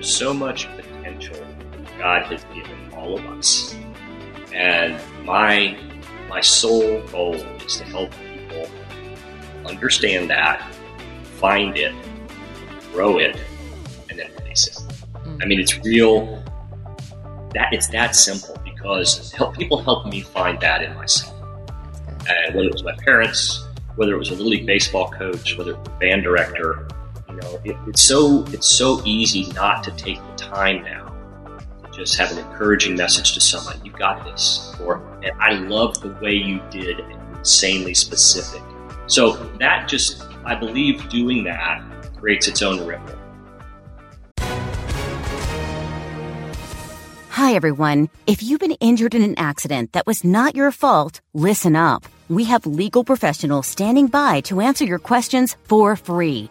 there's so much potential God has given all of us. And my my sole goal is to help people understand that, find it, grow it, and then release it. I mean, it's real. That it's that simple because help people help me find that in myself. And whether it was my parents, whether it was a little league baseball coach, whether it was a band director, you know, it, it's so it's so easy not to take the time now to just have an encouraging message to someone. You got this, or and I love the way you did, and insanely specific. So that just, I believe, doing that creates its own ripple. Hi, everyone. If you've been injured in an accident that was not your fault, listen up. We have legal professionals standing by to answer your questions for free.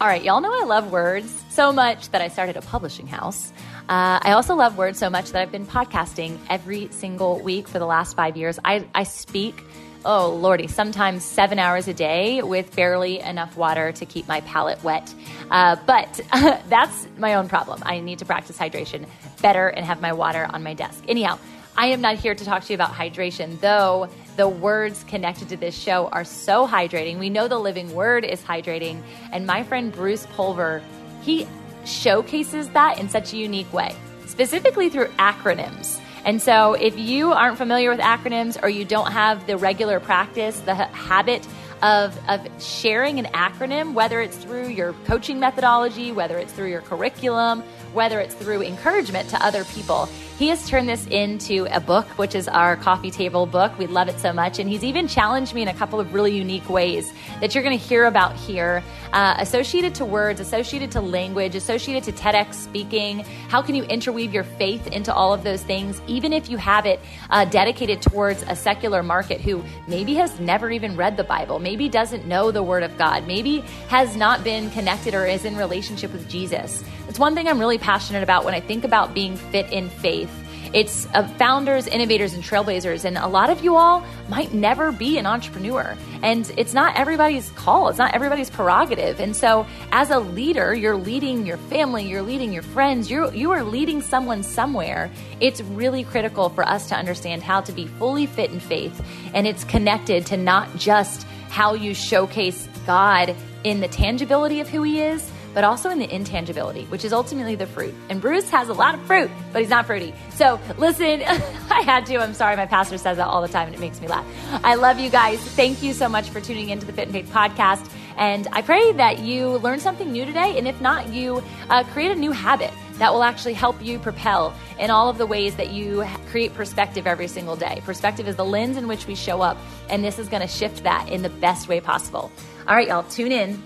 All right, y'all know I love words so much that I started a publishing house. Uh, I also love words so much that I've been podcasting every single week for the last five years. I, I speak, oh lordy, sometimes seven hours a day with barely enough water to keep my palate wet. Uh, but that's my own problem. I need to practice hydration better and have my water on my desk. Anyhow, I am not here to talk to you about hydration, though the words connected to this show are so hydrating. We know the living word is hydrating. And my friend Bruce Pulver, he showcases that in such a unique way, specifically through acronyms. And so, if you aren't familiar with acronyms or you don't have the regular practice, the habit of, of sharing an acronym, whether it's through your coaching methodology, whether it's through your curriculum, whether it's through encouragement to other people, he has turned this into a book, which is our coffee table book. We love it so much. And he's even challenged me in a couple of really unique ways that you're going to hear about here, uh, associated to words, associated to language, associated to TEDx speaking. How can you interweave your faith into all of those things, even if you have it uh, dedicated towards a secular market who maybe has never even read the Bible, maybe doesn't know the Word of God, maybe has not been connected or is in relationship with Jesus? It's one thing I'm really passionate about when I think about being fit in faith. It's uh, founders, innovators, and trailblazers. And a lot of you all might never be an entrepreneur. And it's not everybody's call, it's not everybody's prerogative. And so, as a leader, you're leading your family, you're leading your friends, you're, you are leading someone somewhere. It's really critical for us to understand how to be fully fit in faith. And it's connected to not just how you showcase God in the tangibility of who He is but also in the intangibility, which is ultimately the fruit. And Bruce has a lot of fruit, but he's not fruity. So listen, I had to. I'm sorry. My pastor says that all the time and it makes me laugh. I love you guys. Thank you so much for tuning into the Fit in Faith podcast. And I pray that you learn something new today. And if not, you uh, create a new habit that will actually help you propel in all of the ways that you create perspective every single day. Perspective is the lens in which we show up, and this is going to shift that in the best way possible. All right, y'all, tune in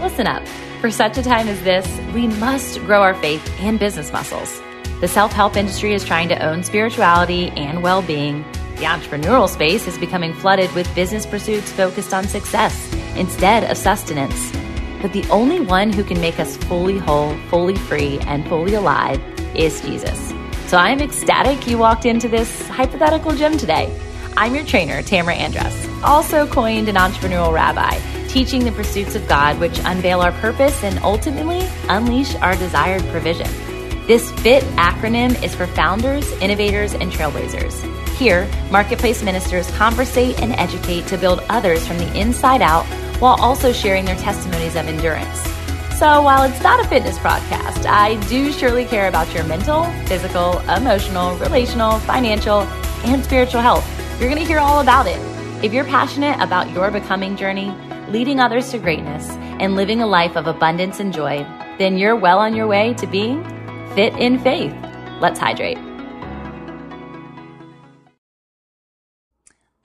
Listen up. For such a time as this, we must grow our faith and business muscles. The self help industry is trying to own spirituality and well being. The entrepreneurial space is becoming flooded with business pursuits focused on success instead of sustenance. But the only one who can make us fully whole, fully free, and fully alive is Jesus. So I'm ecstatic you walked into this hypothetical gym today. I'm your trainer, Tamra Andress, also coined an entrepreneurial rabbi teaching the pursuits of God, which unveil our purpose and ultimately unleash our desired provision. This FIT acronym is for founders, innovators, and trailblazers. Here, marketplace ministers conversate and educate to build others from the inside out while also sharing their testimonies of endurance. So while it's not a fitness podcast, I do surely care about your mental, physical, emotional, relational, financial, and spiritual health. You're going to hear all about it. If you're passionate about your becoming journey, leading others to greatness, and living a life of abundance and joy, then you're well on your way to being fit in faith. Let's hydrate.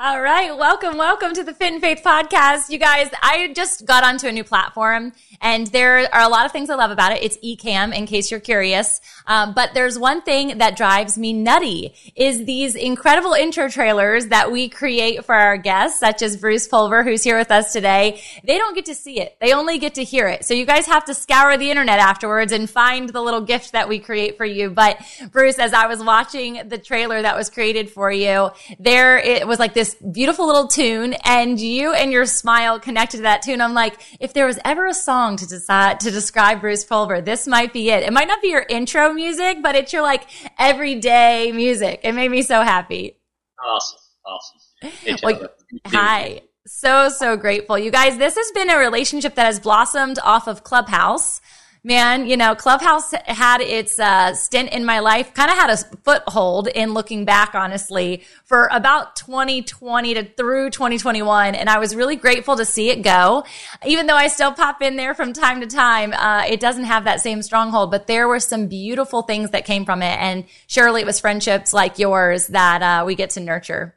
All right, welcome, welcome to the Fit in Faith podcast. You guys, I just got onto a new platform and there are a lot of things I love about it. It's eCam in case you're curious. Um, but there's one thing that drives me nutty is these incredible intro trailers that we create for our guests, such as Bruce Pulver, who's here with us today. They don't get to see it. They only get to hear it. So you guys have to scour the internet afterwards and find the little gift that we create for you. But Bruce, as I was watching the trailer that was created for you, there it was like this beautiful little tune and you and your smile connected to that tune. I'm like, if there was ever a song to decide to describe Bruce Pulver, this might be it. It might not be your intro music, but it's your like everyday music. It made me so happy. Awesome. Awesome. Hey, well, hi. So, so grateful. You guys, this has been a relationship that has blossomed off of Clubhouse man, you know, Clubhouse had its uh, stint in my life, kind of had a foothold in looking back, honestly, for about 2020 to through 2021. And I was really grateful to see it go. Even though I still pop in there from time to time, uh, it doesn't have that same stronghold, but there were some beautiful things that came from it. And surely it was friendships like yours that uh, we get to nurture.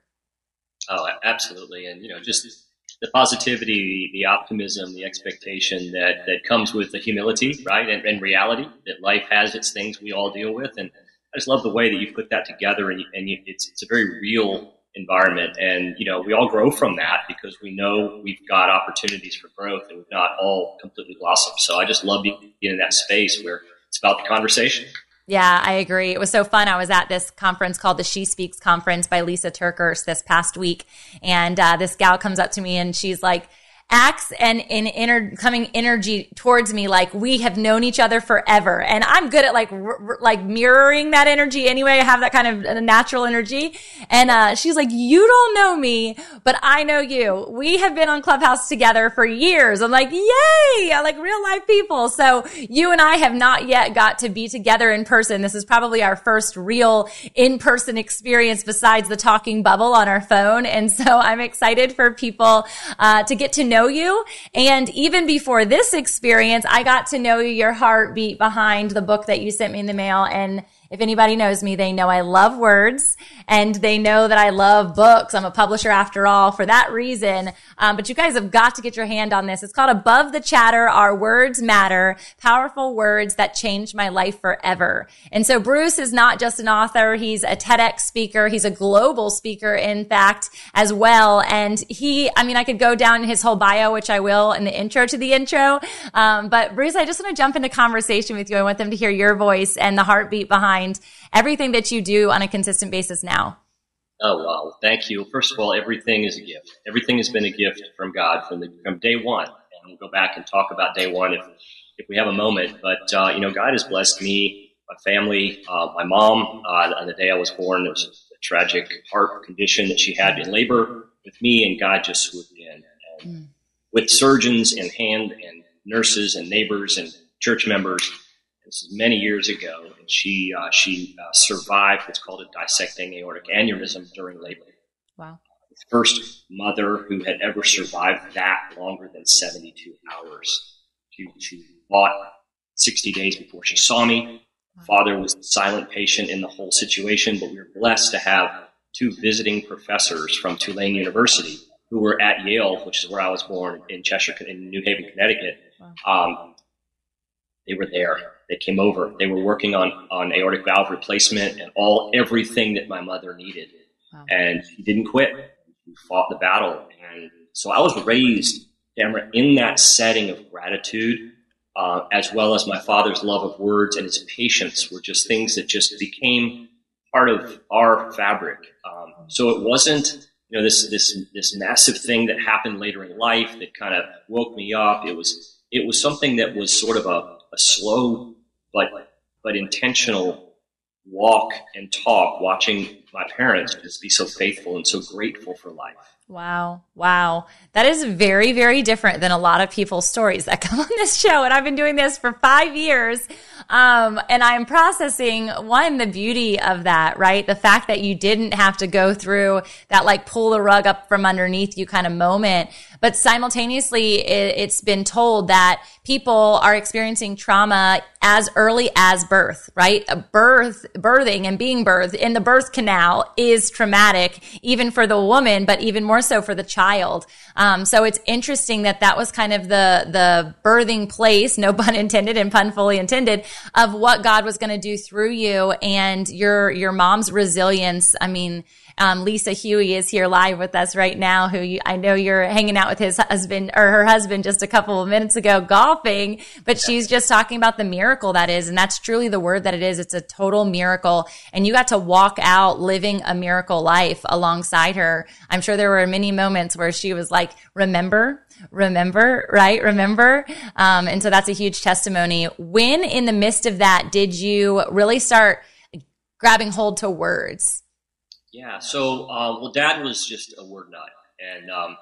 Oh, absolutely. And, you know, just the positivity, the optimism, the expectation that, that comes with the humility, right? And, and, reality that life has its things we all deal with. And I just love the way that you put that together and, and you, it's, it's a very real environment. And, you know, we all grow from that because we know we've got opportunities for growth and we've not all completely blossomed. So I just love being in that space where it's about the conversation. Yeah, I agree. It was so fun. I was at this conference called the She Speaks conference by Lysa TerKeurst this past week. And uh, this gal comes up to me and she's like, acts and in inner coming energy towards me like we have known each other forever. And i'm good at like r- like mirroring that energy anyway. I have that kind of natural energy. And uh, she's like you don't know me but i know you. We have been on clubhouse together for years. I'm like yay I like real life people. So you and i have not yet got to be together in person. This is probably our first real in-person experience besides the talking bubble on our phone. And so i'm excited for people uh, to get to know know you. And even before this experience, I got to know your heartbeat behind the book that you sent me in the mail. And if anybody knows me, they know I love words and they know that I love books. I'm a publisher after all for that reason. Um, but you guys have got to get your hand on this. It's called Above the Chatter. Our words matter. Powerful words that changed my life forever. And so Bruce is not just an author. He's a TEDx speaker. He's a global speaker, in fact, as well. And he, I mean, I could go down his whole bio, which I will in the intro to the intro. Um, but Bruce, I just want to jump into conversation with you. I want them to hear your voice and the heartbeat behind behind everything that you do on a consistent basis now? Oh wow, thank you. First of all, everything is a gift. Everything has been a gift from God from the, from day one, and we'll go back and talk about day one if if we have a moment. But uh, you know, God has blessed me, my family, uh, my mom. Uh, on the day I was born, there was a tragic heart condition that she had in labor with me, and God just swooped in. And mm. with surgeons in hand, and nurses, and neighbors, and church members. This is many years ago, and she uh, she uh, survived what's called a dissecting aortic aneurysm during labor. Wow! The first mother who had ever survived that longer than 72 hours. She, she fought 60 days before she saw me. Father was the silent patient in the whole situation, but we were blessed to have two visiting professors from Tulane University who were at Yale, which is where I was born in Cheshire, in New Haven, Connecticut. Um, they were there they came over. They were working on, on aortic valve replacement and all everything that my mother needed. Wow. And she didn't quit. She fought the battle. And so I was raised, Tamra, in that setting of gratitude, uh, as well as my father's love of words and his patience were just things that just became part of our fabric. Um, so it wasn't, you know, this, this, this massive thing that happened later in life that kind of woke me up. It was, it was something that was sort of a, a slow but but intentional walk and talk, watching my parents just be so faithful and so grateful for life. Wow. Wow. That is very, very different than a lot of people's stories that come on this show. And I've been doing this for five years. Um, and I'm processing one, the beauty of that, right? The fact that you didn't have to go through that like pull the rug up from underneath you kind of moment. But simultaneously, it, it's been told that people are experiencing trauma as early as birth, right? Birth, birthing and being birthed in the birth canal is traumatic, even for the woman, but even more so for the child. Um, so it's interesting that that was kind of the, the birthing place, no pun intended and pun fully intended, of what God was going to do through you and your, your mom's resilience. I mean, um, Lisa Huey is here live with us right now, who you, I know you're hanging out with his husband or her husband just a couple of minutes ago golfing, but she's just talking about the miracle that is. And that's truly the word that it is. It's a total miracle. And you got to walk out living a miracle life alongside her. I'm sure there were many moments where she was like, remember, remember, right? Remember. Um, and so that's a huge testimony. When in the midst of that did you really start grabbing hold to words? Yeah. So, uh, well, Dad was just a word nut, and um,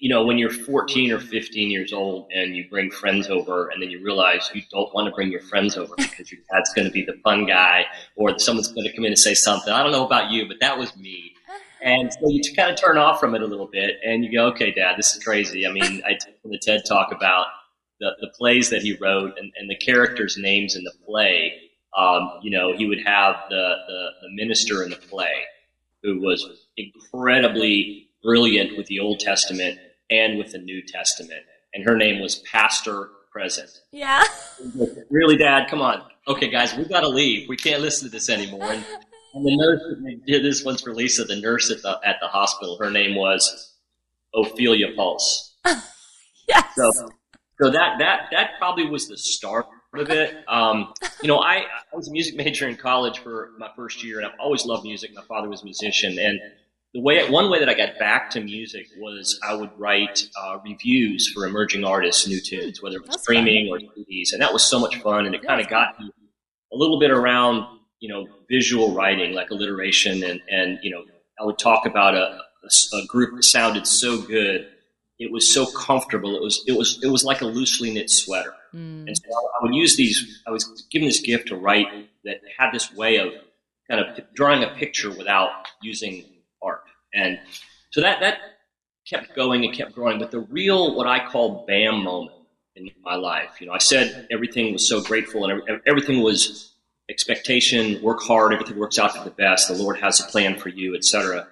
you know, when you're 14 or 15 years old and you bring friends over, and then you realize you don't want to bring your friends over because your dad's going to be the fun guy, or someone's going to come in and say something. I don't know about you, but that was me. And so you kind of turn off from it a little bit, and you go, "Okay, Dad, this is crazy." I mean, I took the TED talk about the, the plays that he wrote and, and the characters' names in the play um, you know, he would have the, the, the minister in the play who was incredibly brilliant with the Old Testament and with the New Testament. And her name was Pastor Present. Yeah. really, Dad? Come on. Okay, guys, we've got to leave. We can't listen to this anymore. And, and the nurse, did this one's for Lisa, the nurse at the, at the hospital, her name was Ophelia Pulse. yes. So, so that, that, that probably was the start of it. Um, you know, I, I was a music major in college for my first year, and I've always loved music. My father was a musician, and the way one way that I got back to music was I would write uh, reviews for emerging artists, new tunes, whether it was That's streaming fun. or CDs, and that was so much fun. And it kind of got me a little bit around, you know, visual writing, like alliteration, and and you know, I would talk about a, a, a group that sounded so good it was so comfortable. It was it was it was like a loosely knit sweater. Mm. And so I would use these. I was given this gift to write that had this way of kind of drawing a picture without using art, and so that that kept going and kept growing. But the real what I call bam moment in my life, you know, I said everything was so grateful and everything was expectation, work hard, everything works out for the best. The Lord has a plan for you, etc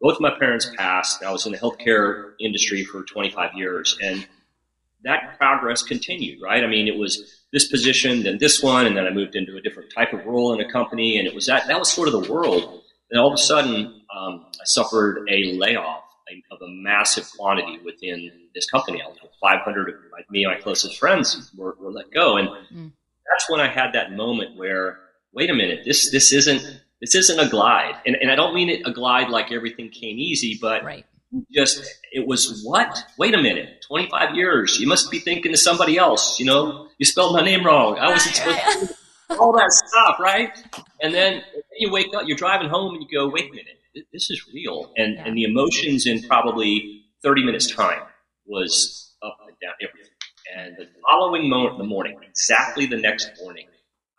both of my parents passed. I was in the healthcare industry for 25 years, and that progress continued, right? I mean, it was this position, then this one, and then I moved into a different type of role in a company, and it was that that was sort of the world. And all of a sudden, um, I suffered a layoff of a massive quantity within this company. I was 500 of my, me and my closest friends were, were let go, and mm. that's when I had that moment where, wait a minute, this this isn't this isn't a glide. And, and I don't mean it a glide like everything came easy, but right. Just it was what? Wait a minute, 25 years. You must be thinking of somebody else. You know, you spelled my name wrong. I wasn't supposed to all that stuff, right? And then you wake up, you're driving home, and you go, wait a minute, this is real. And, yeah. and the emotions in probably 30 minutes time was up and down, everything. And the following moment, in the morning, exactly the next morning,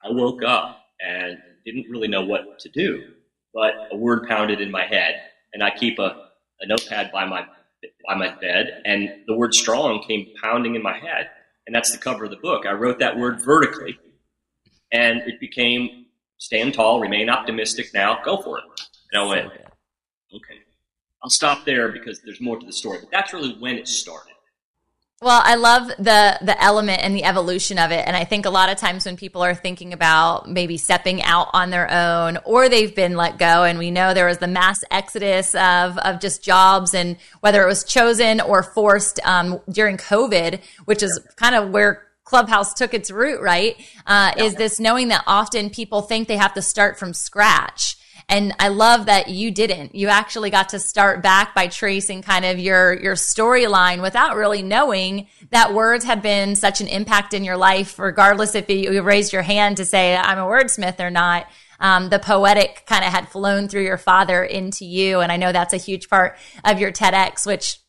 I woke up and didn't really know what to do, but a word pounded in my head, and I keep a, a notepad by my by my bed, and the word strong came pounding in my head, and that's the cover of the book. I wrote that word vertically, and it became stand tall, remain optimistic. Now go for it. And I went, okay, I'll stop there because there's more to the story. But that's really when it started. Well, I love the the element and the evolution of it. And I think a lot of times when people are thinking about maybe stepping out on their own or they've been let go and we know there was the mass exodus of of just jobs and whether it was chosen or forced um, during COVID, which is kind of where Clubhouse took its root, right? Uh, yeah. Is this knowing that often people think they have to start from scratch. And I love that you didn't. You actually got to start back by tracing kind of your, your storyline without really knowing that words had been such an impact in your life, regardless if you raised your hand to say, I'm a wordsmith or not. um, the poetic kind of had flown through your father into you. And I know that's a huge part of your TEDx, which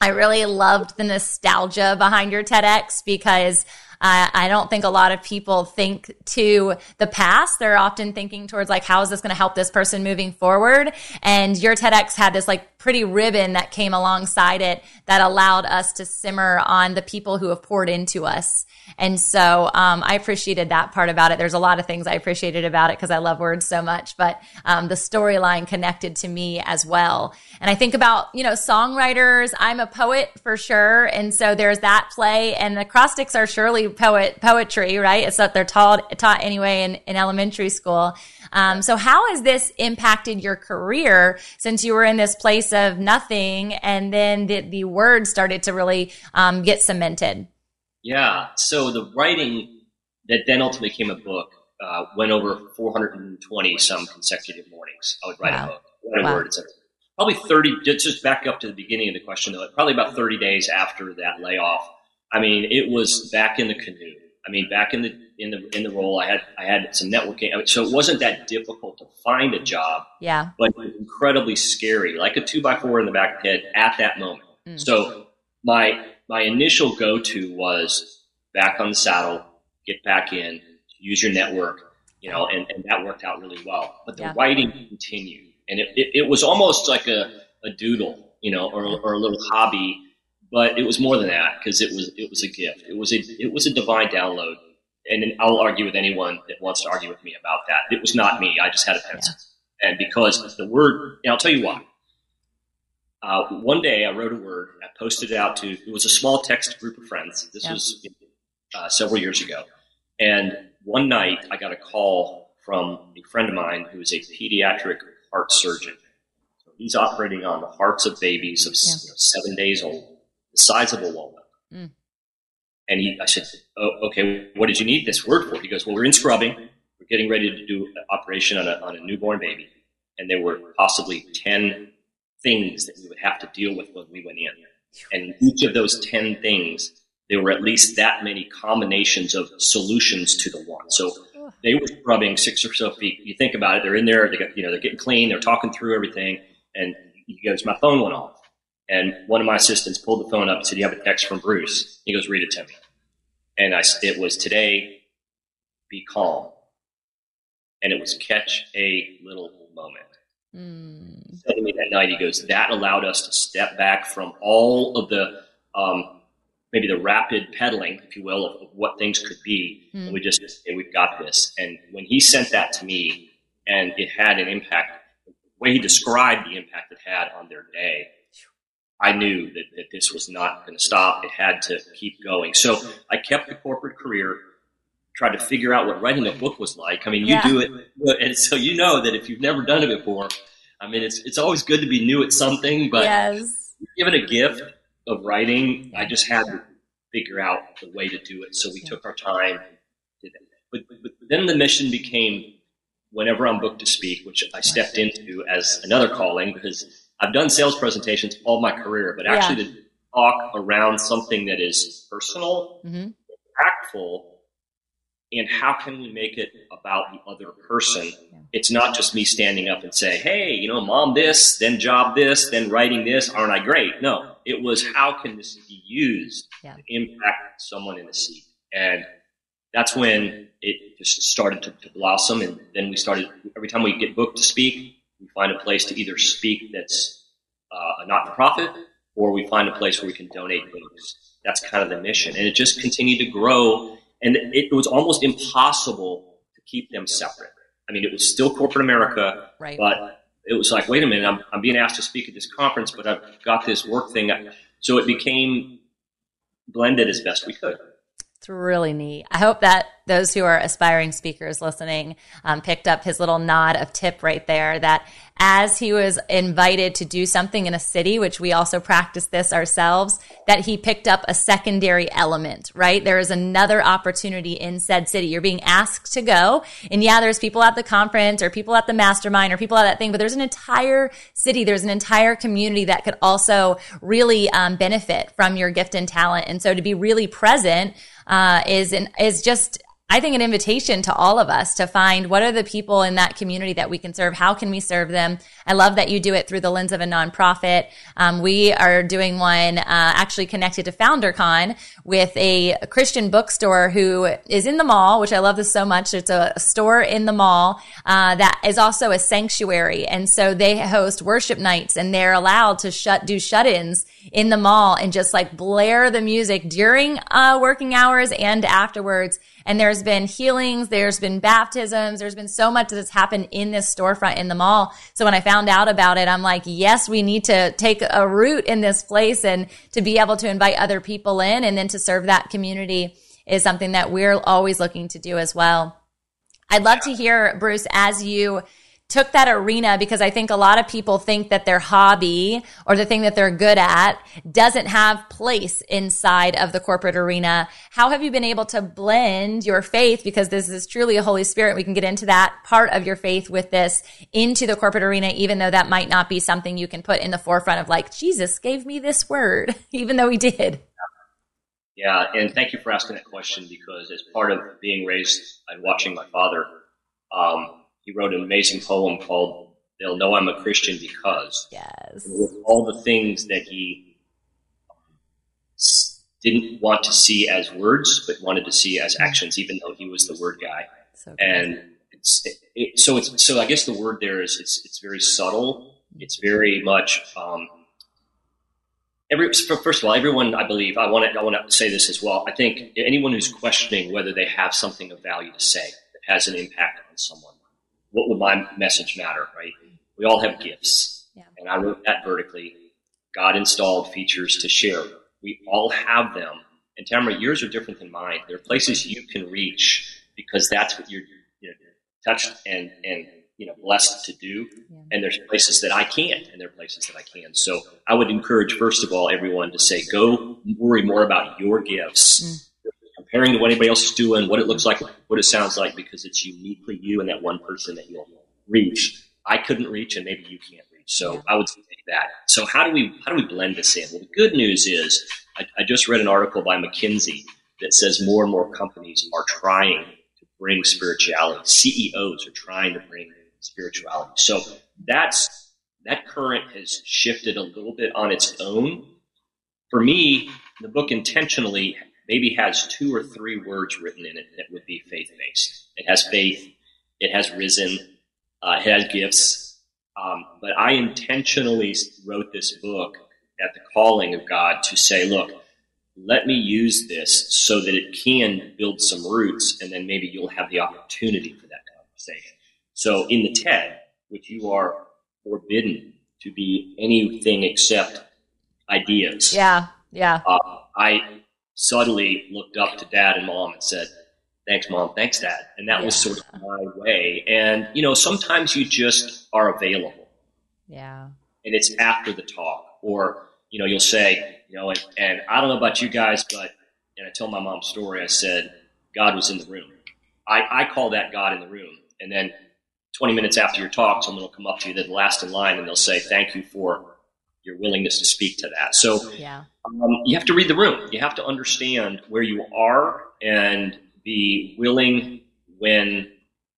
I really loved the nostalgia behind your TEDx because uh, I don't think a lot of people think to the past. They're often thinking towards like, how is this going to help this person moving forward? And your TEDx had this like pretty ribbon that came alongside it that allowed us to simmer on the people who have poured into us. And so um, I appreciated that part about it. There's a lot of things I appreciated about it because I love words so much, but um, the storyline connected to me as well. And I think about, you know, songwriters. I'm a poet for sure. And so there's that play and acrostics are surely poet poetry, right? It's that they're taught, taught anyway in, in elementary school. Um, so how has this impacted your career since you were in this place of nothing and then the, the word started to really um, get cemented? Yeah. So the writing that then ultimately became a book uh, went over 420 some consecutive mornings. I would write wow. a book, write wow. a word, etc. Probably 30, just back up to the beginning of the question though, probably about 30 days after that layoff. I mean, it was back in the canoe. I mean, back in the in the in the role, I had I had some networking, I mean, so it wasn't that difficult to find a job. Yeah, but incredibly scary, like a two by four in the back of the head at that moment. Mm. So my my initial go to was back on the saddle, get back in, use your network, you know, and, and that worked out really well. But the yeah. writing continued, and it, it, it, was almost like a, a doodle, you know, or, or a little hobby. But it was more than that because it was it was a gift. It was a it was a divine download, and I'll argue with anyone that wants to argue with me about that. It was not me. I just had a pencil, yeah. and because the word, and I'll tell you why. Uh, one day I wrote a word, I posted it out to, it was a small text group of friends. This yeah. was uh, several years ago. And one night I got a call from a friend of mine who is a pediatric heart surgeon. So he's operating on the hearts of babies of yeah. you know, seven days old, the size of a walnut. Mm. And he, I said, oh, okay, what did you need this word for? He goes, well, we're in scrubbing. We're getting ready to do an operation on a, on a newborn baby. And there were possibly 10 things that we would have to deal with when we went in. And each of those 10 things, there were at least that many combinations of solutions to the one. So they were scrubbing six or so feet. You think about it, they're in there, they got, you know, they're getting clean, they're talking through everything, and he goes, my phone went off. And one of my assistants pulled the phone up and said, you have a text from Bruce. He goes, read it to me. And I, it was today, be calm. And it was catch a little moment. Mm. Said to me that night, he goes, that allowed us to step back from all of the, um, maybe the rapid peddling, if you will, of, of what things could be. Mm. And we just, hey, we've got this. And when he sent that to me and it had an impact, the way he described the impact it had on their day, I knew that, that this was not going to stop. It had to keep going. So I kept the corporate career tried to figure out what writing a book was like. I mean, you yeah. do it, and so you know that if you've never done it before, I mean, it's it's always good to be new at something, but yes. given a gift of writing, I just had to figure out the way to do it. So we took our time. But, but then the mission became whenever I'm booked to speak, which I stepped into as another calling because I've done sales presentations all my career, but actually yeah. to talk around something that is personal, mm-hmm. impactful, and how can we make it about the other person? It's not just me standing up and saying, hey, you know, mom this, then job this, then writing this, aren't I great? No, it was how can this be used yeah. to impact someone in the seat? And that's when it just started to, to, blossom. And then we started, every time we get booked to speak, we find a place to either speak that's uh, a not for profit or we find a place where we can donate books. That's kind of the mission. And it just continued to grow and it was almost impossible to keep them separate. I mean, it was still corporate America, right. but it was like, wait a minute, I'm, I'm being asked to speak at this conference, but I've got this work thing. So it became blended as best we could. It's really neat. I hope that those who are aspiring speakers listening um, picked up his little nod of tip right there that as he was invited to do something in a city, which we also practice this ourselves, that he picked up a secondary element, right? There is another opportunity in said city. You're being asked to go. And yeah, there's people at the conference or people at the mastermind or people at that thing, but there's an entire city. There's an entire community that could also really um, benefit from your gift and talent. And so to be really present uh, is an, is just I think an invitation to all of us to find what are the people in that community that we can serve? How can we serve them? I love that you do it through the lens of a nonprofit. Um, we are doing one uh, actually connected to FounderCon with a Christian bookstore who is in the mall, which I love this so much. It's a store in the mall uh, that is also a sanctuary, and so they host worship nights, and they're allowed to shut do shut-ins in the mall and just like blare the music during uh, working hours and afterwards and there's been healings, there's been baptisms, there's been so much that's happened in this storefront in the mall. So when I found out about it, I'm like, yes, we need to take a root in this place and to be able to invite other people in and then to serve that community is something that we're always looking to do as well. I'd love to hear, Bruce, as you took that arena because I think a lot of people think that their hobby or the thing that they're good at doesn't have place inside of the corporate arena. How have you been able to blend your faith because this is truly a Holy Spirit. We can get into that part of your faith with this into the corporate arena, even though that might not be something you can put in the forefront of like, Jesus gave me this word, even though he did. Yeah. And thank you for asking that question because as part of being raised and watching my father, um, he wrote an amazing poem called "They'll Know I'm a Christian Because." Yes. With all the things that he didn't want to see as words, but wanted to see as actions, even though he was the word guy. So and it's, it, it, so it's so I guess the word there is it's it's very subtle. It's very much. Um, Every, first of all, everyone, I believe, I want to, I want to say this as well. I think anyone who's questioning whether they have something of value to say that has an impact on someone, what would my message matter, right? We all have gifts. Yeah. And I wrote that vertically. God installed features to share. We all have them. And Tamra, yours are different than mine. There are places you can reach because that's what you're you know, touched and, and you know blessed to do. Yeah. And there's places that I can't, and there are places that I can. So I would encourage, first of all, everyone to say, go worry more about your gifts. Mm comparing to what anybody else is doing, what it looks like, what it sounds like, because it's uniquely you and that one person that you'll reach. I couldn't reach, and maybe you can't reach. So I would say that. So how do we how do we blend this in? Well, the good news is I, I just read an article by McKinsey that says more and more companies are trying to bring spirituality. CEOs are trying to bring spirituality. So that's that current has shifted a little bit on its own. For me, the book intentionally maybe has two or three words written in it that would be faith based. It has faith, it has risen, uh, it has gifts. Um, but I intentionally wrote this book at the calling of God to say, look, let me use this so that it can build some roots, and then maybe you'll have the opportunity for that conversation. So in the TED, which you are forbidden to be anything except ideas. Yeah, yeah. Uh, I subtly looked up to dad and mom and said, thanks mom, thanks dad. And that yeah. was sort of my way. And, you know, sometimes you just are available. Yeah. And it's after the talk or, you know, you'll say, you know, and, and I don't know about you guys, but, and I tell my mom's story, I said, God was in the room. I, I call that God in the room. And then 20 minutes after your talk, someone will come up to you, the last in line, and they'll say, thank you for your willingness to speak to that. So yeah. um, you have to read the room. You have to understand where you are and be willing when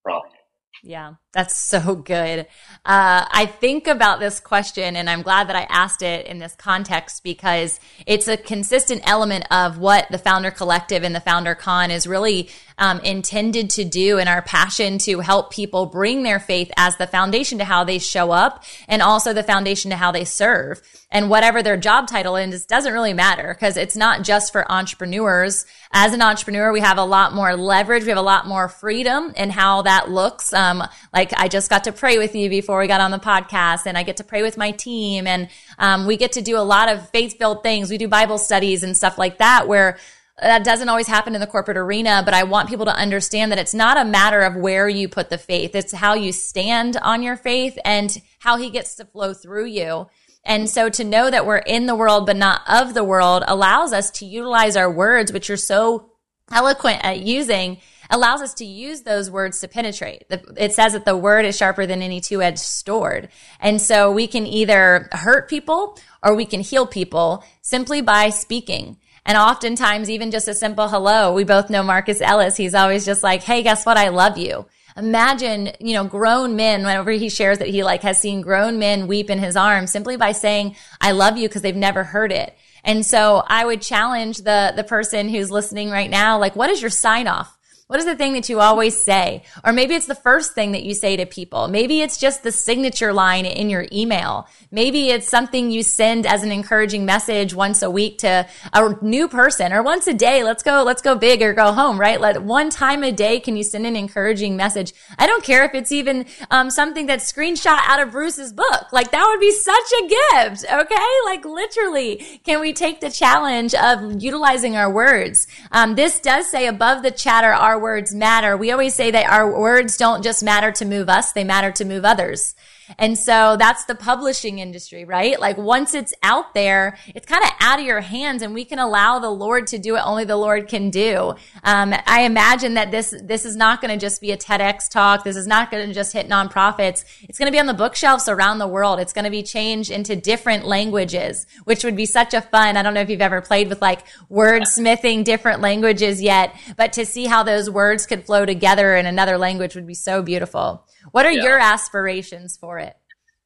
prompted. Yeah, that's so good. Uh, I think about this question, and I'm glad that I asked it in this context because it's a consistent element of what the Founder Collective and the Founder Con is really um, intended to do, and our passion to help people bring their faith as the foundation to how they show up, and also the foundation to how they serve. And whatever their job title is, doesn't really matter because it's not just for entrepreneurs. As an entrepreneur, we have a lot more leverage. We have a lot more freedom in how that looks. Um, like I just got to pray with you before we got on the podcast and I get to pray with my team and, um, we get to do a lot of faith filled things. We do Bible studies and stuff like that where that doesn't always happen in the corporate arena, but I want people to understand that it's not a matter of where you put the faith. It's how you stand on your faith and how he gets to flow through you. And so to know that we're in the world, but not of the world allows us to utilize our words, which you're so eloquent at using, allows us to use those words to penetrate. It says that the word is sharper than any two-edged sword. And so we can either hurt people or we can heal people simply by speaking. And oftentimes, even just a simple hello, we both know Marcus Ellis. He's always just like, Hey, guess what? I love you. Imagine, you know, grown men, whenever he shares that he like has seen grown men weep in his arms simply by saying, I love you because they've never heard it. And so I would challenge the, the person who's listening right now, like, what is your sign off? What is the thing that you always say? Or maybe it's the first thing that you say to people. Maybe it's just the signature line in your email. Maybe it's something you send as an encouraging message once a week to a new person or once a day. Let's go, let's go big or go home, right? Let one time a day can you send an encouraging message? I don't care if it's even um, something that's screenshot out of Bruce's book. Like that would be such a gift. Okay. Like literally, can we take the challenge of utilizing our words? Um, this does say above the chatter, our words matter. We always say that our words don't just matter to move us, they matter to move others. And so that's the publishing industry, right? Like once it's out there, it's kind of out of your hands and we can allow the Lord to do what only the Lord can do. Um, I imagine that this, this is not going to just be a TEDx talk. This is not going to just hit nonprofits. It's going to be on the bookshelves around the world. It's going to be changed into different languages, which would be such a fun. I don't know if you've ever played with like wordsmithing different languages yet, but to see how those words could flow together in another language would be so beautiful. What are yeah. your aspirations for it?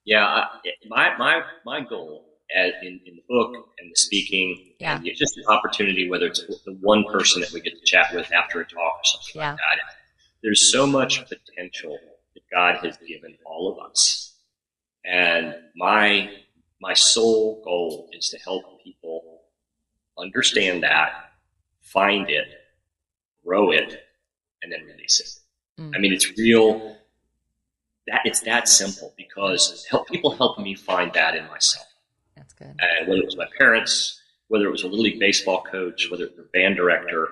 Yeah, I, my my my goal as in, in the book and the speaking yeah. and just an opportunity, whether it's the one person that we get to chat with after a talk or something yeah. like that. There's so much potential that God has given all of us, and my my sole goal is to help people understand that, find it, grow it, and then release it. Mm. I mean, it's real that it's that simple because help people help me find that in myself. That's good. And whether it was my parents, whether it was a little league baseball coach, whether it was a band director,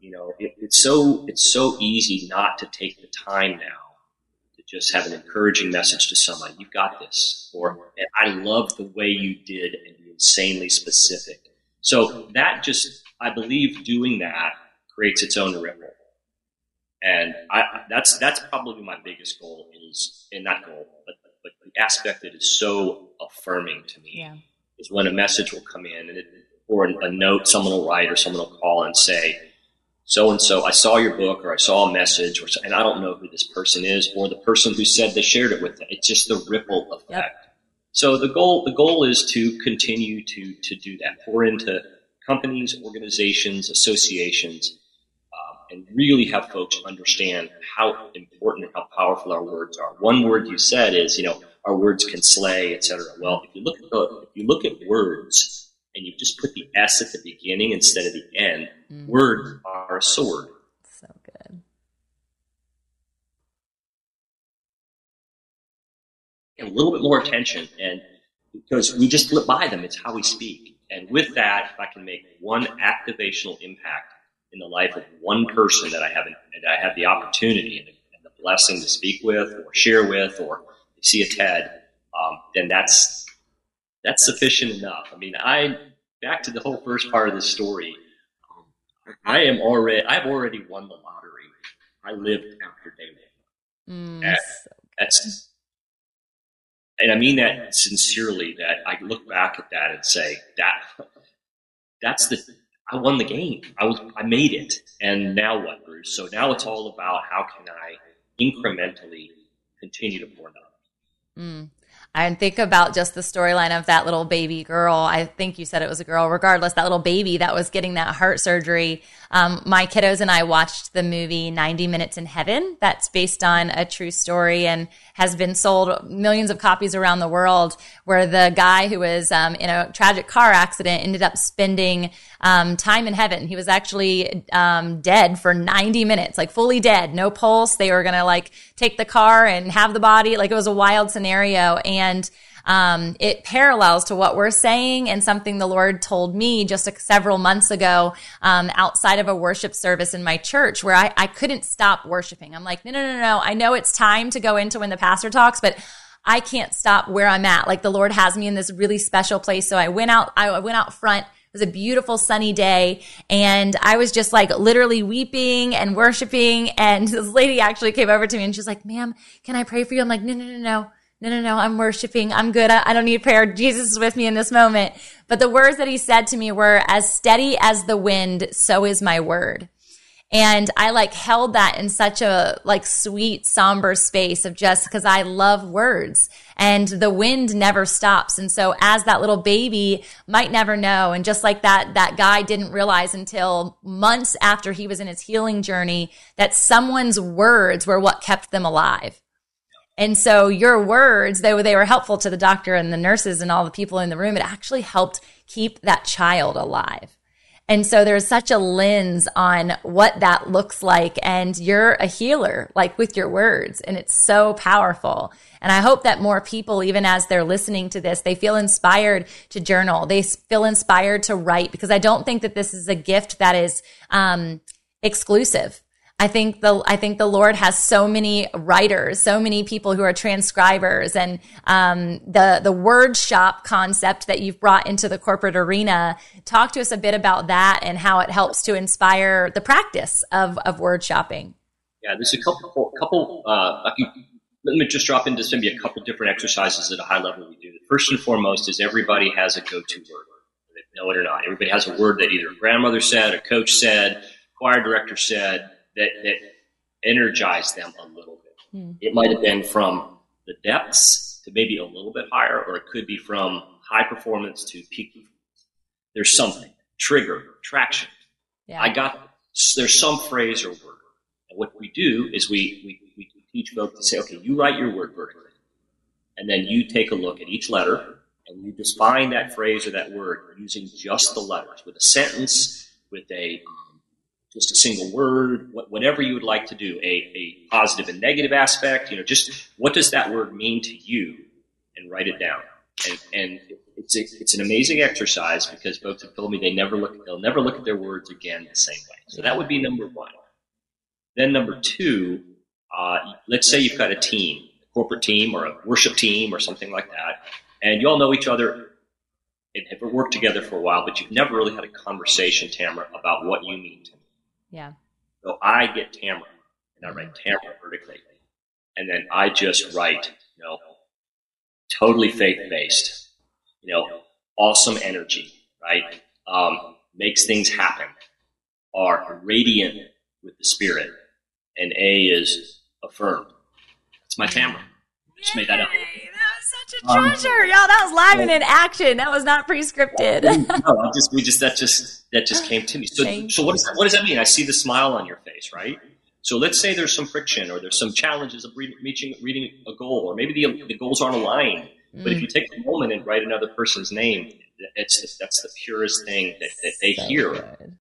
you know, it, it's so it's so easy not to take the time now to just have an encouraging message to somebody. You've got this, or I love the way you did and be insanely specific. So that just I believe doing that creates its own ripple. And I, that's that's probably my biggest goal is in that goal, but but the aspect that is so affirming to me yeah. is when a message will come in and it, or a note someone will write or someone will call and say, so and so, I saw your book or I saw a message or and I don't know who this person is or the person who said they shared it with them. It's just the ripple effect. Yep. So the goal the goal is to continue to to do that. Pour into companies, organizations, associations and really have folks understand how important and how powerful our words are. One word you said is, you know, our words can slay, etc. Well, if you look at the, if you look at words and you just put the S at the beginning instead of the end, mm-hmm. words are a sword. So good. a little bit more attention, and because we just flip by them, it's how we speak. And with that, if I can make one activational impact in the life of one person that I have that I have the opportunity and the, and the blessing to speak with or share with or see a TED, um, then that's that's sufficient enough. I mean, I back to the whole first part of the story. Um, I am already I've already won the lottery. I lived after day one. Mm, so that's and I mean that sincerely. That I look back at that and say that that's the I won the game. I was I made it. And now what, Bruce? So now it's all about how can I incrementally continue to pour out. Mm. I think about just the storyline of that little baby girl. I think you said it was a girl. Regardless, that little baby that was getting that heart surgery. Um, my kiddos and I watched the movie 90 Minutes in Heaven. That's based on a true story and has been sold millions of copies around the world. Where the guy who was um, in a tragic car accident ended up spending um, time in heaven. He was actually um, dead for 90 minutes, like fully dead, no pulse. They were gonna like take the car and have the body. Like it was a wild scenario and and um, it parallels to what we're saying and something the Lord told me just a, several months ago um, outside of a worship service in my church where I, I couldn't stop worshiping. I'm like, no, no, no, no. I know it's time to go into when the pastor talks, but I can't stop where I'm at. Like the Lord has me in this really special place. So I went out, I went out front. It was a beautiful sunny day and I was just like literally weeping and worshiping. And this lady actually came over to me and she's like, ma'am, can I pray for you? I'm like, no, no, no, no no, no, no, I'm worshiping. I'm good. I, I, don't need prayer. Jesus is with me in this moment. But the words that he said to me were as steady as the wind, so is my word. And I like held that in such a like sweet, somber space of just because I love words and the wind never stops. And so as that little baby might never know. And just like that, that guy didn't realize until months after he was in his healing journey that someone's words were what kept them alive. And so your words, though they were helpful to the doctor and the nurses and all the people in the room, it actually helped keep that child alive. And so there's such a lens on what that looks like. And you're a healer, like with your words. And it's so powerful. And I hope that more people, even as they're listening to this, they feel inspired to journal. They feel inspired to write because I don't think that this is a gift that is, um, exclusive. I think the I think the Lord has so many writers, so many people who are transcribers, and um, the the word shop concept that you've brought into the corporate arena. Talk to us a bit about that and how it helps to inspire the practice of of word shopping. Yeah, there's a couple couple. Uh, let me just drop into maybe a couple different exercises at a high level we do. First and foremost is everybody has a go-to word, know it or not. Everybody has a word that either grandmother said, a coach said, choir director said that, that energized them a little bit. Mm. It might have been from the depths to maybe a little bit higher, or it could be from high performance to peak performance. There's something, trigger, traction. Yeah. I got, there's some phrase or word. And what we do is we, we, we teach folks to say, okay, you write your word vertically. And then you take a look at each letter and you define that phrase or that word using just the letters with a sentence, with a just a single word, whatever you would like to do, a, a positive and negative aspect, you know, just what does that word mean to you and write it down. And, and it's, a, it's an amazing exercise because folks have told me they never look, they'll never look at their words again the same way. So that would be number one. Then number two, uh, let's say you've got a team, a corporate team or a worship team or something like that, and you all know each other and have worked together for a while, but you've never really had a conversation, Tamra, about what you mean to yeah. So I get Tamra and I write Tamra vertically. And then I just write, you know, totally faith based, you know, awesome energy, right? Um, makes things happen, are radiant with the spirit. And A is affirmed. That's my Tamra. Just made that up such a treasure, um, y'all. That was live and in action. That was not pre-scripted. no, I just we just that just that just came to me. So, so what does that, what does that mean? I see the smile on your face, right? So let's say there's some friction or there's some challenges of reading, reaching reading a goal, or maybe the the goals aren't aligned. Mm. But if you take a moment and write another person's name, it's that's the purest thing that, that they so hear. Good.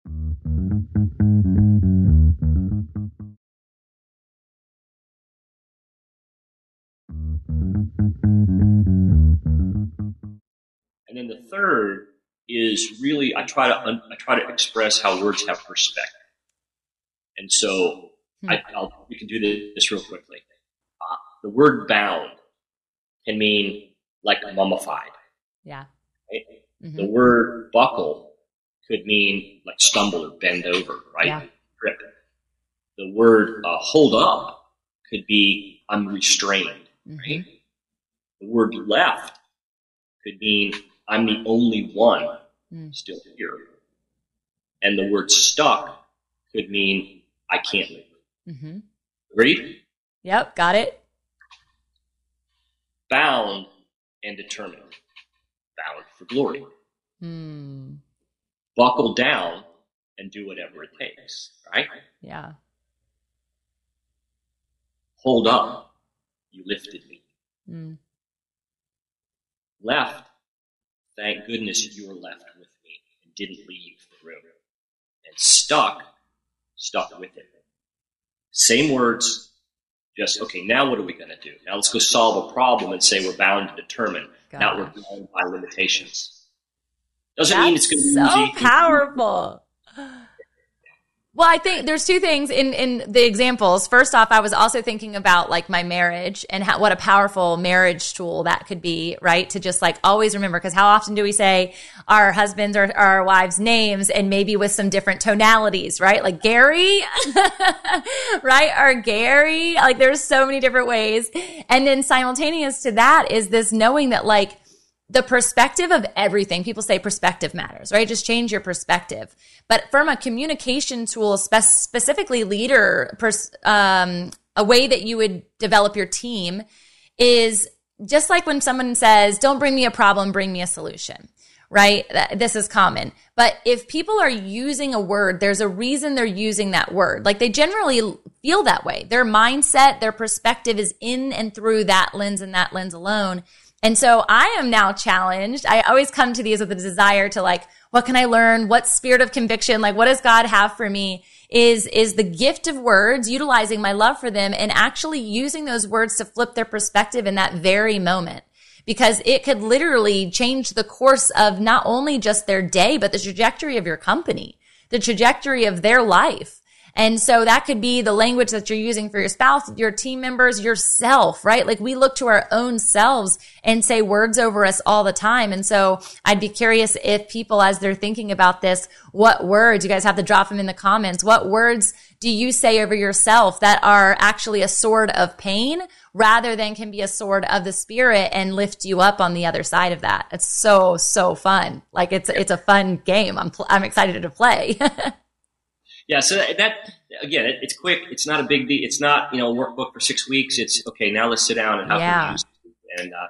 Third is really I try to un, I try to express how words have perspective. And so hmm. I, will we can do this real quickly. Uh, the word bound can mean like mummified. Yeah. Right? Mm-hmm. The word buckle could mean like stumble or bend over, right? Yeah. The word uh, hold up could be unrestrained, mm-hmm. right? The word left could mean I'm the only one mm. still here. And the word stuck could mean I can't leave. Mm-hmm. Agreed? Yep, got it. Bound and determined. Bound for glory. Mm. Buckle down and do whatever it takes, right? Yeah. Hold up. You lifted me. Mm. Left Thank goodness you were left with me and didn't leave the room. And stuck, stuck with it. Same words, just, okay, now what are we going to do? Now let's go solve a problem and say we're bound to determine. Got now we're bound by limitations. Doesn't That's mean it's going to be so easy. powerful. Well, I think there's two things in in the examples. First off, I was also thinking about like my marriage and how, what a powerful marriage tool that could be, right? To just like always remember because how often do we say our husbands or our wives' names and maybe with some different tonalities, right? Like Gary, right? Or Gary. Like there's so many different ways. And then simultaneous to that is this knowing that like the perspective of everything. People say perspective matters, right? Just change your perspective. But from a communication tool, spe- specifically leader, pers- um, a way that you would develop your team is just like when someone says, don't bring me a problem, bring me a solution, right? This is common. But if people are using a word, there's a reason they're using that word. Like they generally feel that way. Their mindset, their perspective is in and through that lens and that lens alone. And so I am now challenged. I always come to these with a desire to like, what can I learn? What spirit of conviction? Like, what does God have for me? Is, is the gift of words, utilizing my love for them and actually using those words to flip their perspective in that very moment. Because it could literally change the course of not only just their day, but the trajectory of your company, the trajectory of their life. And so that could be the language that you're using for your spouse, your team members, yourself, right? Like we look to our own selves and say words over us all the time. And so I'd be curious if people, as they're thinking about this, what words, you guys have to drop them in the comments. What words do you say over yourself that are actually a sword of pain rather than can be a sword of the spirit and lift you up on the other side of that? It's so, so fun. Like it's, it's a fun game. I'm, pl- I'm excited to play. Yeah, so that, that again, it, it's quick. It's not a big deal. It's not you know a workbook for six weeks. It's okay. Now let's sit down and how yeah. can we use it? And uh,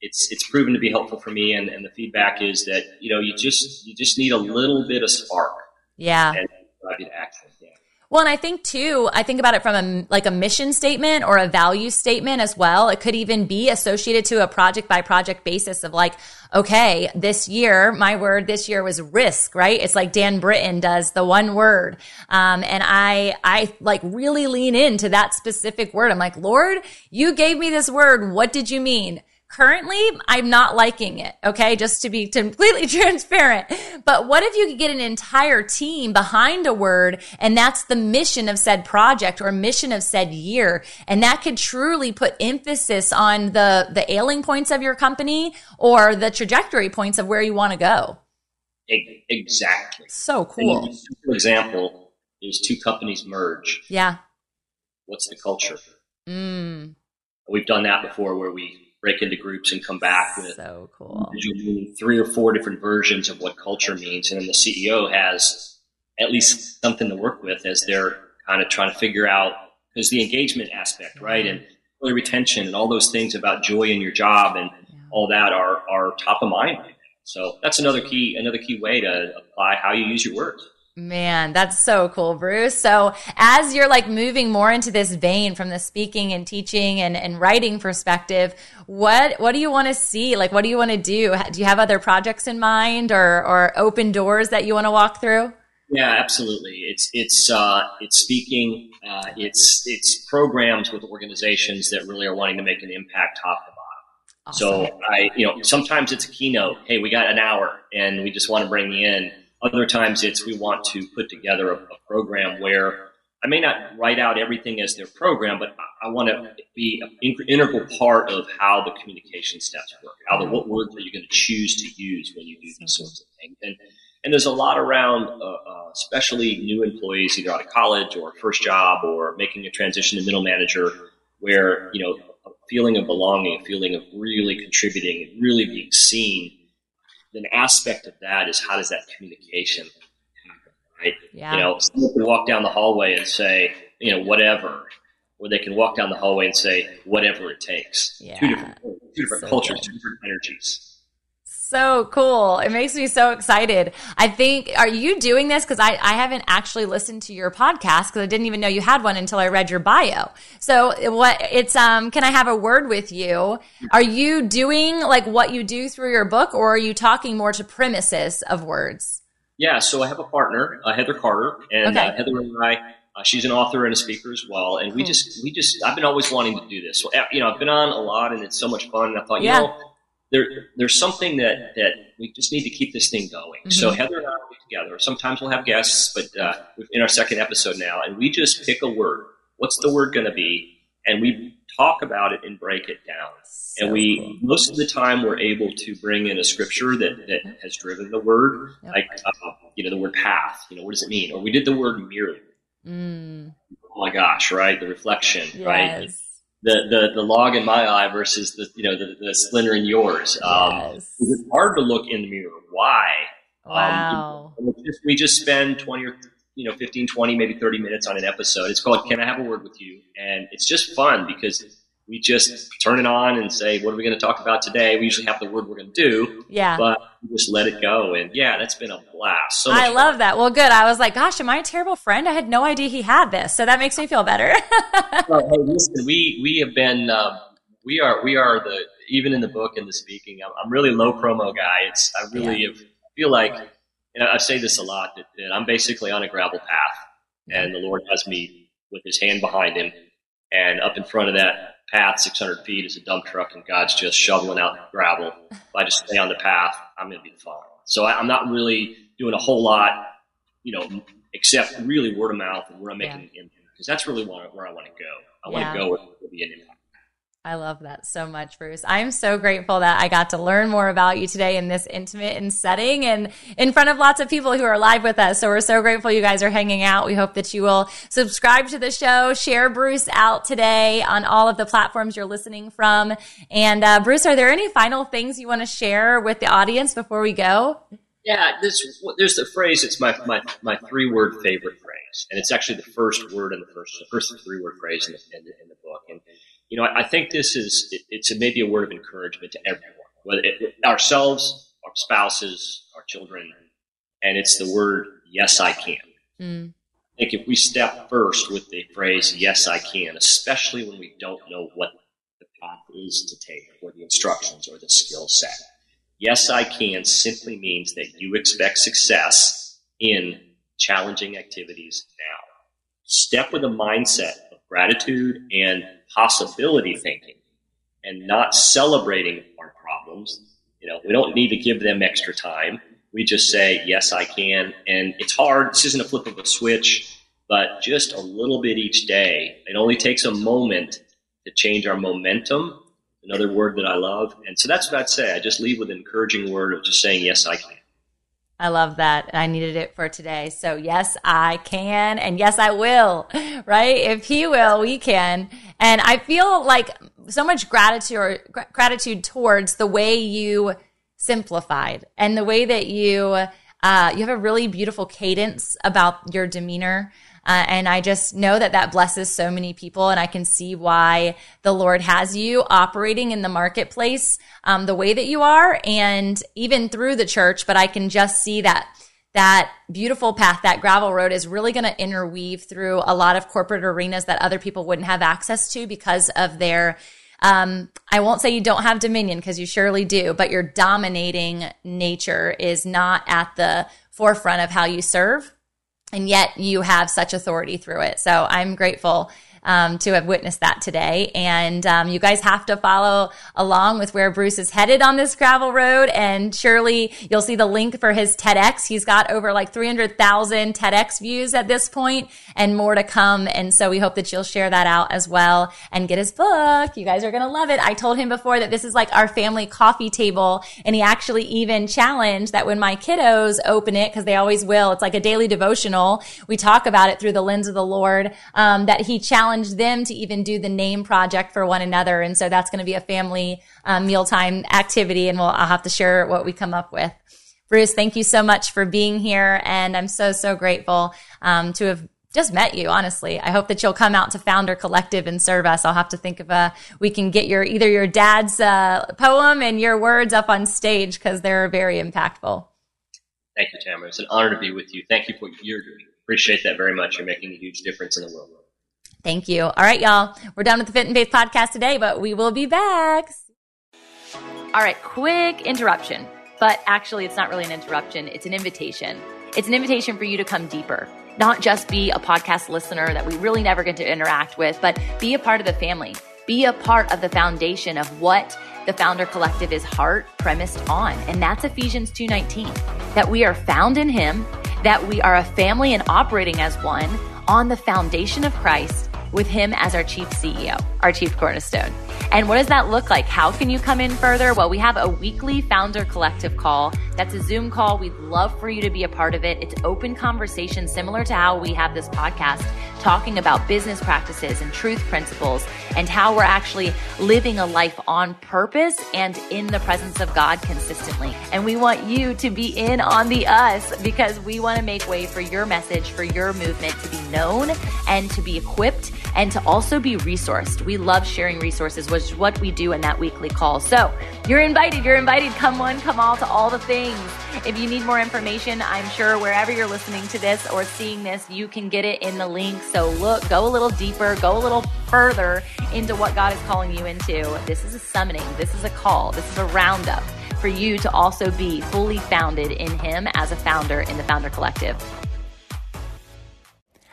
it's it's proven to be helpful for me. And, and the feedback is that you know you just you just need a little bit of spark. Yeah. And drive you to action. Well, and I think too, I think about it from a like a mission statement or a value statement as well. It could even be associated to a project by project basis of like, okay, this year, my word this year was risk, right? It's like Dan Britton does the one word. Um, and I, I like really lean into that specific word. I'm like, Lord, you gave me this word. What did you mean? Currently, I'm not liking it. Okay. Just to be completely transparent. But what if you could get an entire team behind a word and that's the mission of said project or mission of said year? And that could truly put emphasis on the, the ailing points of your company or the trajectory points of where you want to go. Exactly. So cool. For example is two companies merge. Yeah. What's the culture? Mm. We've done that before where we break into groups and come back with so cool. three or four different versions of what culture means. And then the CEO has at least something to work with as they're kind of trying to figure out because the engagement aspect, right? And employee retention and all those things about joy in your job and yeah. all that are, are top of mind. So that's another key, another key way to apply how you use your words. Man, that's so cool, Bruce. So as you're like moving more into this vein from the speaking and teaching and, and writing perspective, what what do you want to see? Like what do you want to do? Do you have other projects in mind or or open doors that you want to walk through? Yeah, absolutely. It's it's uh, it's speaking. Uh, it's it's programs with organizations that really are wanting to make an impact top to bottom. Awesome. So I, you know, sometimes it's a keynote. Hey, we got an hour, and we just want to bring you in other times it's we want to put together a, a program where I may not write out everything as their program, but I, want to be an integral part of how the communication steps work. How the, what words are you going to choose to use when you do these sorts of things? And, and there's a lot around, uh, uh, especially new employees, either out of college or first job or making a transition to middle manager, where you know a feeling of belonging, a feeling of really contributing, really being seen an aspect of that is how does that communication happen, right? Yeah. You know, someone can walk down the hallway and say, you know, whatever, or they can walk down the hallway and say, whatever it takes. Yeah. Two different, two different so cultures, two different energies so cool. It makes me so excited. I think, are you doing this? Cause I, I haven't actually listened to your podcast because I didn't even know you had one until I read your bio. So what it's, um, can I have a word with you? Are you doing like what you do through your book or are you talking more to premises of words? Yeah. So I have a partner, uh, Heather Carter and okay. uh, Heather and I, uh, she's an author and a speaker as well. And we just, we just, I've been always wanting to do this. So, uh, you know, I've been on a lot and it's so much fun. And I thought, yeah. you know, there, there's something that, that we just need to keep this thing going. Mm-hmm. So Heather and I together. Sometimes we'll have guests, but uh, in our second episode now, and we just pick a word. What's the word going to be? And we talk about it and break it down. So and we cool. most of the time we're able to bring in a scripture that, that has driven the word, yep. like uh, you know the word path. You know what does it mean? Or we did the word mirror. Mm. Oh my gosh! Right, the reflection. Yes. Right. The, the the log in my eye versus the you know the, the splinter in yours. Um, yes. It's hard to look in the mirror. Why? Um, wow. Um, we, just, we just spend twenty or you know 15, 20, maybe thirty minutes on an episode. It's called "Can I Have a Word with You?" and it's just fun because we just turn it on and say, what are we going to talk about today? We usually have the word we're going to do. Yeah. But just let it go. And yeah, that's been a blast. So I love that. Well, good. I was like, gosh, am I a terrible friend? I had no idea he had this. So that makes me feel better. well, hey, listen, we, we have been, um, we are, we are the, even in the book and the speaking, I'm, I'm really low promo guy. It's, I really yeah. have, feel like, and I say this a lot, that, that I'm basically on a gravel path and the Lord has me with his hand behind him and up in front of that path 600 feet is a dump truck and God's just shoveling out gravel. If I just stay on the path, I'm going to be the fine. So I, am not really doing a whole lot, you know, except really word of mouth and where I'm making yeah. impact because that's really where, where I want to go. I want to go where there will be an impact. I love that so much, Bruce. I'm so grateful that I got to learn more about you today in this intimate and setting and in front of lots of people who are live with us. So we're so grateful you guys are hanging out. We hope that you will subscribe to the show, share Bruce out today on all of the platforms you're listening from. And uh, Bruce, are there any final things you want to share with the audience before we go? Yeah, this there's the phrase. It's my my, my three word favorite phrase, and it's actually the first word in the first the first three word phrase in the, in the, in the book. You know, I, I think this is it, it's a, maybe a word of encouragement to everyone, whether it, ourselves, our spouses, our children, and it's the word "Yes, I can." Mm. I think if we step first with the phrase "Yes, I can," especially when we don't know what the path is to take, or the instructions, or the skill set. Yes, I can simply means that you expect success in challenging activities now. Step with a mindset of gratitude and possibility thinking and not celebrating our problems. You know, we don't need to give them extra time. We just say, yes, I can. And it's hard. This isn't a flip of a switch, but just a little bit each day. It only takes a moment to change our momentum. Another word that I love. And so that's what I'd say. I just leave with an encouraging word of just saying, yes, I can. I love that. I needed it for today. So yes, I can. And yes, I will, right? If he will, we can. And I feel like so much gratitude gratitude towards the way you simplified and the way that you, uh, you have a really beautiful cadence about your demeanor. Uh, and I just know that that blesses so many people. And I can see why the Lord has you operating in the marketplace um, the way that you are and even through the church. But I can just see that that beautiful path, that gravel road is really going to interweave through a lot of corporate arenas that other people wouldn't have access to because of their um, I won't say you don't have dominion because you surely do, but your dominating nature is not at the forefront of how you serve and yet you have such authority through it. So I'm grateful um, to have witnessed that today. And um, you guys have to follow along with where Bruce is headed on this gravel road. And surely you'll see the link for his TEDx. He's got over like 300,000 TEDx views at this point and more to come. And so we hope that you'll share that out as well and get his book. You guys are going to love it. I told him before that this is like our family coffee table. And he actually even challenged that when my kiddos open it, because they always will, it's like a daily devotional. We talk about it through the lens of the Lord, um, that he challenged them to even do the name project for one another. And so that's going to be a family um, mealtime activity. And we'll, I'll have to share what we come up with. Bruce, thank you so much for being here. And I'm so, so grateful um, to have just met you, honestly. I hope that you'll come out to Founder Collective and serve us. I'll have to think of a, we can get your, either your dad's uh, poem and your words up on stage because they're very impactful. Thank you, Tamra. It's an honor to be with you. Thank you for what you're doing. Appreciate that very much. You're making a huge difference in the world. Thank you. All right, y'all. We're done with the Fit in Faith podcast today, but we will be back. All right, quick interruption. But actually, it's not really an interruption, it's an invitation. It's an invitation for you to come deeper, not just be a podcast listener that we really never get to interact with, but be a part of the family. Be a part of the foundation of what the Founder Collective is heart premised on, and that's Ephesians 2:19 that we are found in Him, that we are a family and operating as one on the foundation of Christ with Him as our chief CEO, our chief cornerstone. And what does that look like? How can you come in further? Well, we have a weekly founder collective call. That's a Zoom call. We'd love for you to be a part of it. It's open conversation, similar to how we have this podcast, talking about business practices and truth principles and how we're actually living a life on purpose and in the presence of God consistently. And we want you to be in on the us because we want to make way for your message, for your movement to be known and to be equipped and to also be resourced. We love sharing resources, which is what we do in that weekly call. So you're invited. You're invited. Come one, come all to all the things. If you need more information, I'm sure wherever you're listening to this or seeing this, you can get it in the link. So look, go a little deeper, go a little further into what God is calling you into. This is a summoning. This is a call. This is a roundup for you to also be fully founded in Him as a founder in the Founder Collective.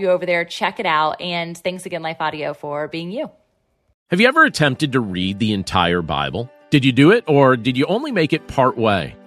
you over there. Check it out. And thanks again, Life Audio, for being you. Have you ever attempted to read the entire Bible? Did you do it or did you only make it part way?